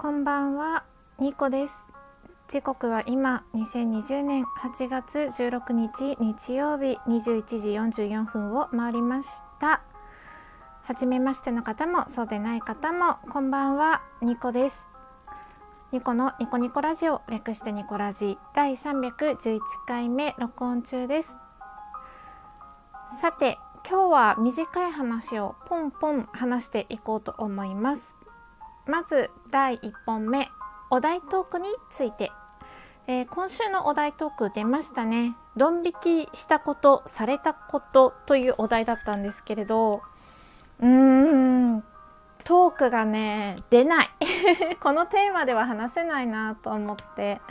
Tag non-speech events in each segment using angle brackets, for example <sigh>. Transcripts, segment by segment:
こんばんは、ニコです。時刻は今2020年8月16日日曜日21時44分を回りました。初めましての方もそうでない方もこんばんは、ニコです。ニコのニコニコラジオ略してニコラジ第311回目録音中です。さて、今日は短い話をポンポン話していこうと思います。まず第1本目お題トークについて、えー、今週のお題トーク出ましたね。ドン引きしたことされたことというお題だったんですけれど。うーんトークがね出ない。<laughs> このテーマでは話せないなと思って。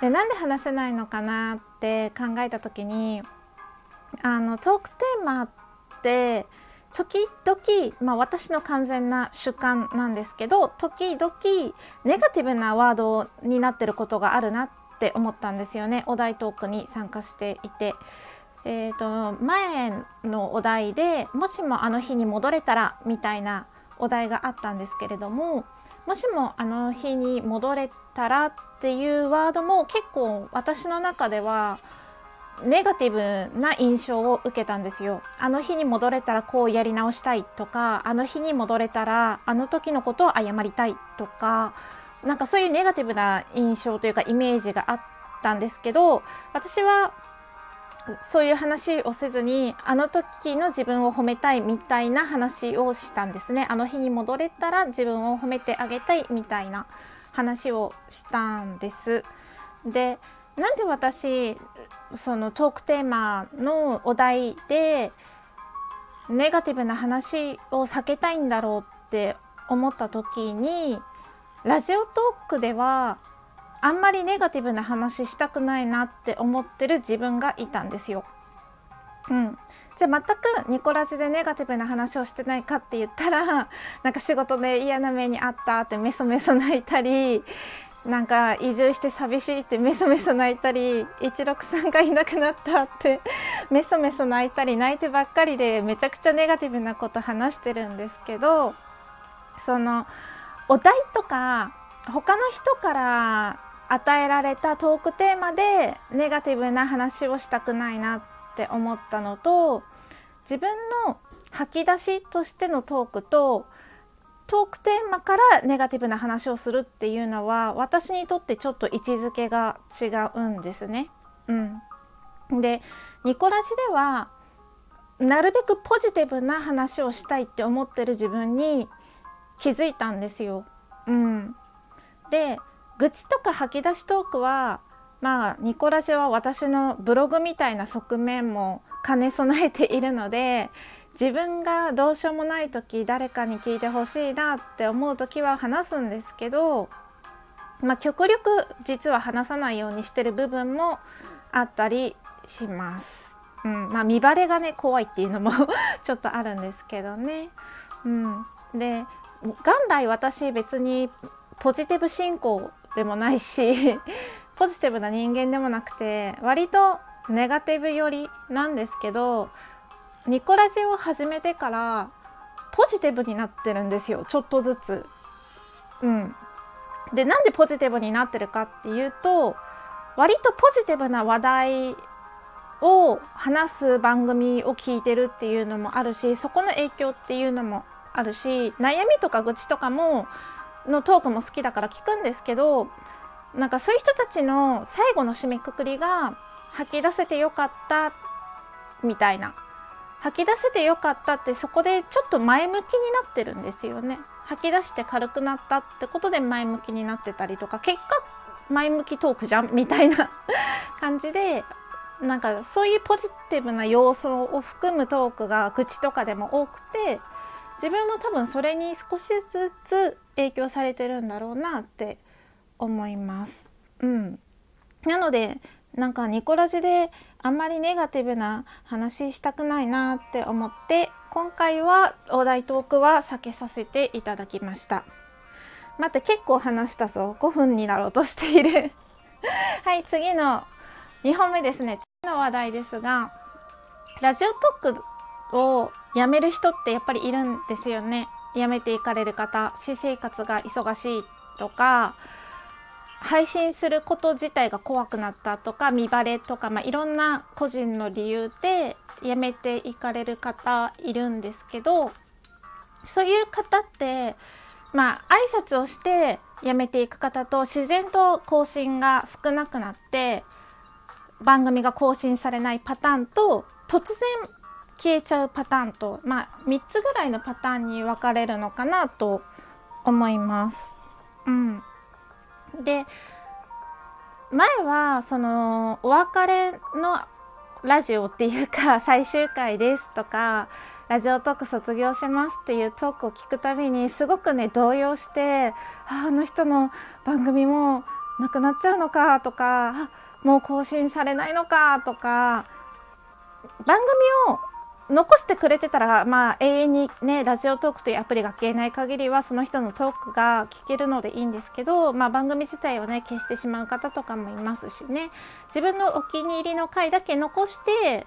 でなんで話せないのかなって考えた時にあのトークテーマって時々、まあ、私の完全な主観なんですけど時々ネガティブなワードになってることがあるなって思ったんですよねお題トークに参加していて。えーと、前のお題でもしもあの日に戻れたらみたいなお題があったんですけれどももしもあの日に戻れたらっていうワードも結構私の中ではネガティブな印象を受けたんですよ。あの日に戻れたらこうやり直したいとかあの日に戻れたらあの時のことを謝りたいとかなんかそういうネガティブな印象というかイメージがあったんですけど私はそういう話をせずにあの時の自分を褒めたいみたいな話をしたんですね。あの日に戻れたら自分を褒めてあげたいみたいな話をしたんです。でなんで私そのトークテーマのお題でネガティブな話を避けたいんだろうって思った時にラジオトークではあんまりネガティブな話したくないなって思ってる自分がいたんですよ。うん、じゃあ全くニコラジでネガティブな話をしてないかって言ったらなんか仕事で嫌な目にあったってメソメソ泣いたりなんか移住して寂しいってメソメソ泣いたり一六さんがいなくなったって <laughs> メソメソ泣いたり泣いてばっかりでめちゃくちゃネガティブなこと話してるんですけどそのお題とか他の人から与えられたトークテーマでネガティブな話をしたくないなって思ったのと自分の吐き出しとしてのトークとトークテーマからネガティブな話をするっていうのは私にとってちょっと位置づけが違うんですね。うん、でニコラジではなるべくポジティブな話をしたいって思ってる自分に気づいたんですよ。うん、で愚痴とか吐き出しトークはまあニコラジは私のブログみたいな側面も兼ね備えているので自分がどうしようもない時誰かに聞いてほしいなって思う時は話すんですけど、まあ、極力実は話さないようにしてる部分もあったりします。うんまあ、見バレがね怖いっていうのも <laughs> ちょっとあるんですけどね。うん、で元来私別にポジティブ進行でもないし <laughs> ポジティブな人間でもなくて割とネガティブ寄りなんですけどニコラジを始めてからポジティブになってるんですよ。ちょっとずつ。うん、でなんでポジティブになってるかっていうと割とポジティブな話題を話す番組を聞いてるっていうのもあるしそこの影響っていうのもあるし悩みとか愚痴とかものトークも好きだから聞くんですけどなんかそういう人たちの最後の締めくくりが吐き出せてよかったみたいな。吐き出せてよかったってそこでちょっと前向きになってるんですよね吐き出して軽くなったってことで前向きになってたりとか結果前向きトークじゃんみたいな <laughs> 感じでなんかそういうポジティブな要素を含むトークが口とかでも多くて自分も多分それに少しずつ影響されてるんだろうなって思います。うん、なのでなんかニコラジであんまりネガティブな話したくないなって思って今回はお題トークは避けさせていただきました。待って結構話したぞ。5分になろうとしている。<laughs> はい次の2本目ですね。次の話題ですがラジオトークをやめる人ってやっぱりいるんですよね。やめていかれる方私生活が忙しいとか配信すること自体が怖くなったとか見バレとか、まあ、いろんな個人の理由で辞めていかれる方いるんですけどそういう方ってまあ挨拶をして辞めていく方と自然と更新が少なくなって番組が更新されないパターンと突然消えちゃうパターンと、まあ、3つぐらいのパターンに分かれるのかなと思います。うん、で前はそのお別れのラジオっていうか <laughs> 最終回ですとかラジオトーク卒業しますっていうトークを聞くたびにすごくね動揺してああの人の番組もなくなっちゃうのかとかもう更新されないのかとか番組を残してくれてたら、まあ、永遠にねラジオトークというアプリが消えない限りはその人のトークが聞けるのでいいんですけど、まあ、番組自体をね消してしまう方とかもいますしね。自分のお気に入りの回だけ残して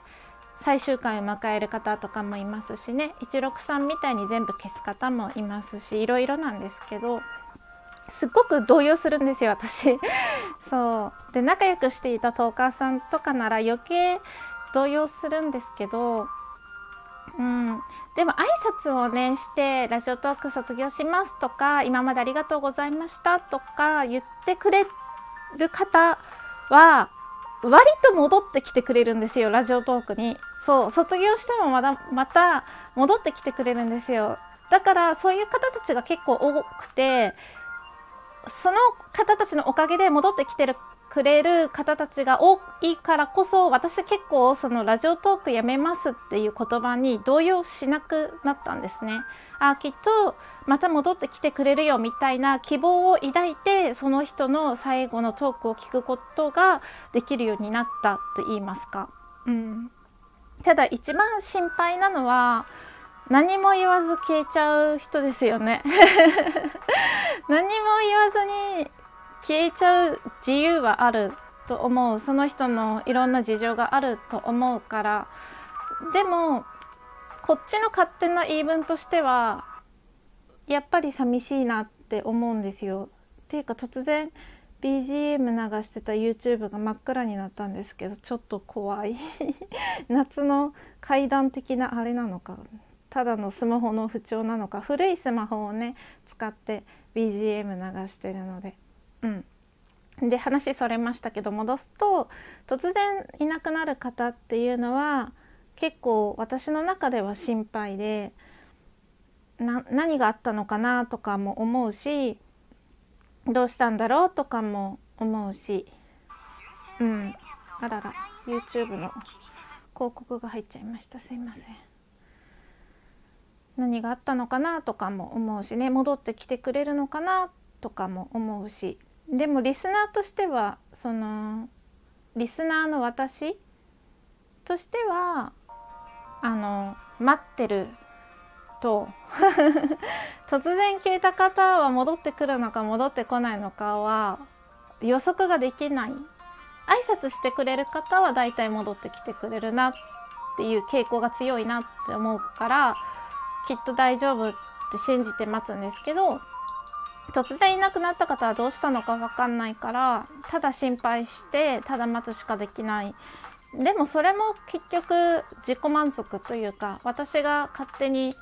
最終回を迎える方とかもいますしね。163みたいに全部消す方もいますしいろいろなんですけどすっごく動揺するんですよ私。<laughs> そう。で仲良くしていたトーカーさんとかなら余計動揺するんですけどうん、でも挨拶をねしてラジオトーク卒業しますとか今までありがとうございましたとか言ってくれる方は割と戻ってきてくれるんですよラジオトークに。そう卒業してもまだまた戻ってきてくれるんですよ。だからそういう方たちが結構多くてその方たちのおかげで戻ってきてるくれる方たちが多いからこそ私結構そのラジオトークやめますっていう言葉に動揺しなくなったんですね。あきっとまた戻ってきてくれるよみたいな希望を抱いてその人の最後のトークを聞くことができるようになったと言いますか。うん、ただ一番心配なのは何も言わず消えちゃう人ですよね <laughs> 何も言わずに消えちゃう自由はあると思う。その人のいろんな事情があると思うから。でもこっちの勝手な言い分としてはやっぱり寂しいなって思うんですよ。っていうか突然 BGM 流してた YouTube が真っ暗になったんですけどちょっと怖い。<laughs> 夏の階段的なあれなのかただのスマホの不調なのか古いスマホをね使って BGM 流してるので。うん、で話それましたけど戻すと突然いなくなる方っていうのは結構私の中では心配で何があったのかなとかも思うしどうしたんだろうとかも思うしうん。あらら YouTube の広告が入っちゃいました。すいません。何があったのかなとかも思うしね戻ってきてくれるのかなとかも思うし。でもリスナーとしてはそのリスナーの私としてはあの待ってると <laughs> 突然消えた方は戻ってくるのか戻ってこないのかは予測ができない。挨拶してくれる方はだいたい戻ってきてくれるなっていう傾向が強いなって思うからきっと大丈夫って信じて待つんですけど突然いなくなった方はどうしたのか分かんないからただ心配してただ待つしかできない。でもそれも結局自己満足というか私が勝手に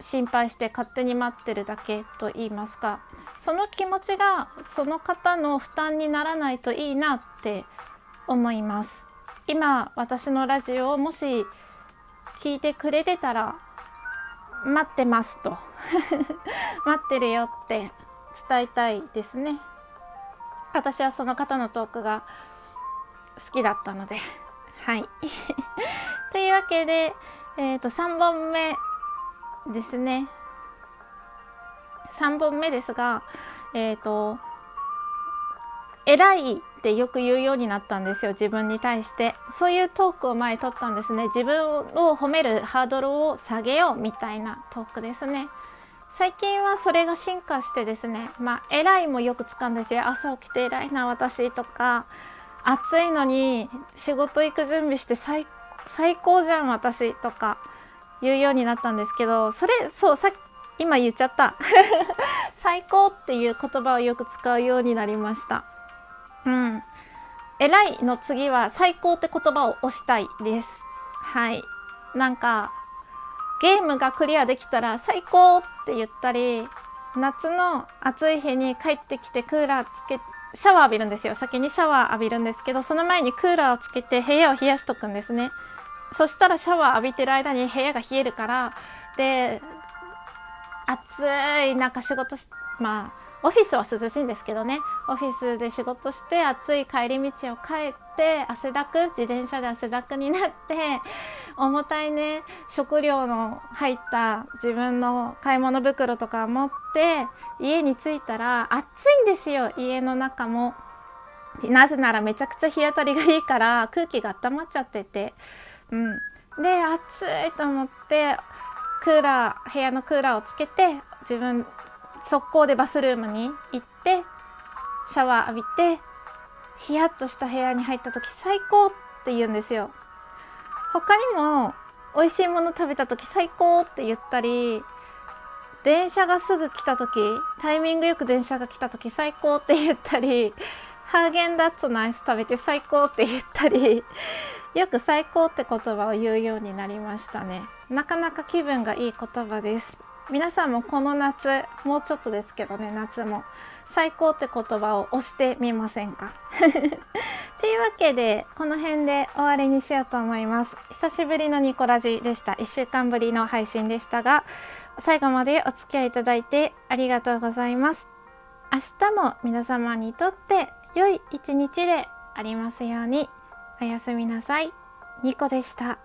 心配して勝手に待ってるだけと言いますかその気持ちがその方の負担にならないといいなって思います。今私のラジオをもし聞いてくれてたら待ってますと。<laughs> 待ってるよって伝えたいですね。私はその方のトークが好きだったので。はい。<laughs> というわけで、えー、と3本目ですね。3本目ですがえっ、ー、と偉いってよく言うようになったんですよ自分に対して。そういうトークを前取ったんですね。自分を褒めるハードルを下げようみたいなトークですね。最近はそれが進化してですね。まあ偉いもよく使うんですよ。朝起きて偉いな私とか。暑いのに仕事行く準備して最最高じゃん私とか。言うようになったんですけどそれそうさっき今言っちゃった。<laughs> 最高っていう言葉をよく使うようになりました。うん。偉いの次は最高って言葉を押したいです。はい。なんかゲームがクリアできたら最高って言ったり夏の暑い日に帰ってきてクーラーつけシャワー浴びるんですよ。先にシャワー浴びるんですけどその前にクーラーをつけて部屋を冷やしとくんですね。そしたらシャワー浴びてる間に部屋が冷えるからで暑いなんか仕事しまあオフィスは涼しいんですけどね。オフィスで仕事して暑い帰り道を帰って汗だく自転車で汗だくになって <laughs> 重たいね食料の入った自分の買い物袋とか持って家に着いたら暑いんですよ家の中も。なぜならめちゃくちゃ日当たりがいいから空気が温まっちゃってて、うん、で暑いと思ってクーラー部屋のクーラーをつけて自分速攻でバスルームに行ってシャワー浴びてヒヤッとした部屋に入った時最高って言うんですよ。他にも美味しいもの食べた時最高って言ったり電車がすぐ来た時タイミングよく電車が来た時最高って言ったりハーゲンダッツのアイス食べて最高って言ったりよく最高って言葉を言うようになりましたね。なかなか気分がいい言葉です。皆さんもこの夏もうちょっとですけどね夏も最高って言葉を押してみませんか？<laughs> というわけでこの辺で終わりにしようと思います。久しぶりのニコラジでした。1週間ぶりの配信でしたが最後までお付き合いいただいてありがとうございます。明日も皆様にとって良い一日でありますように。おやすみなさい。ニコでした。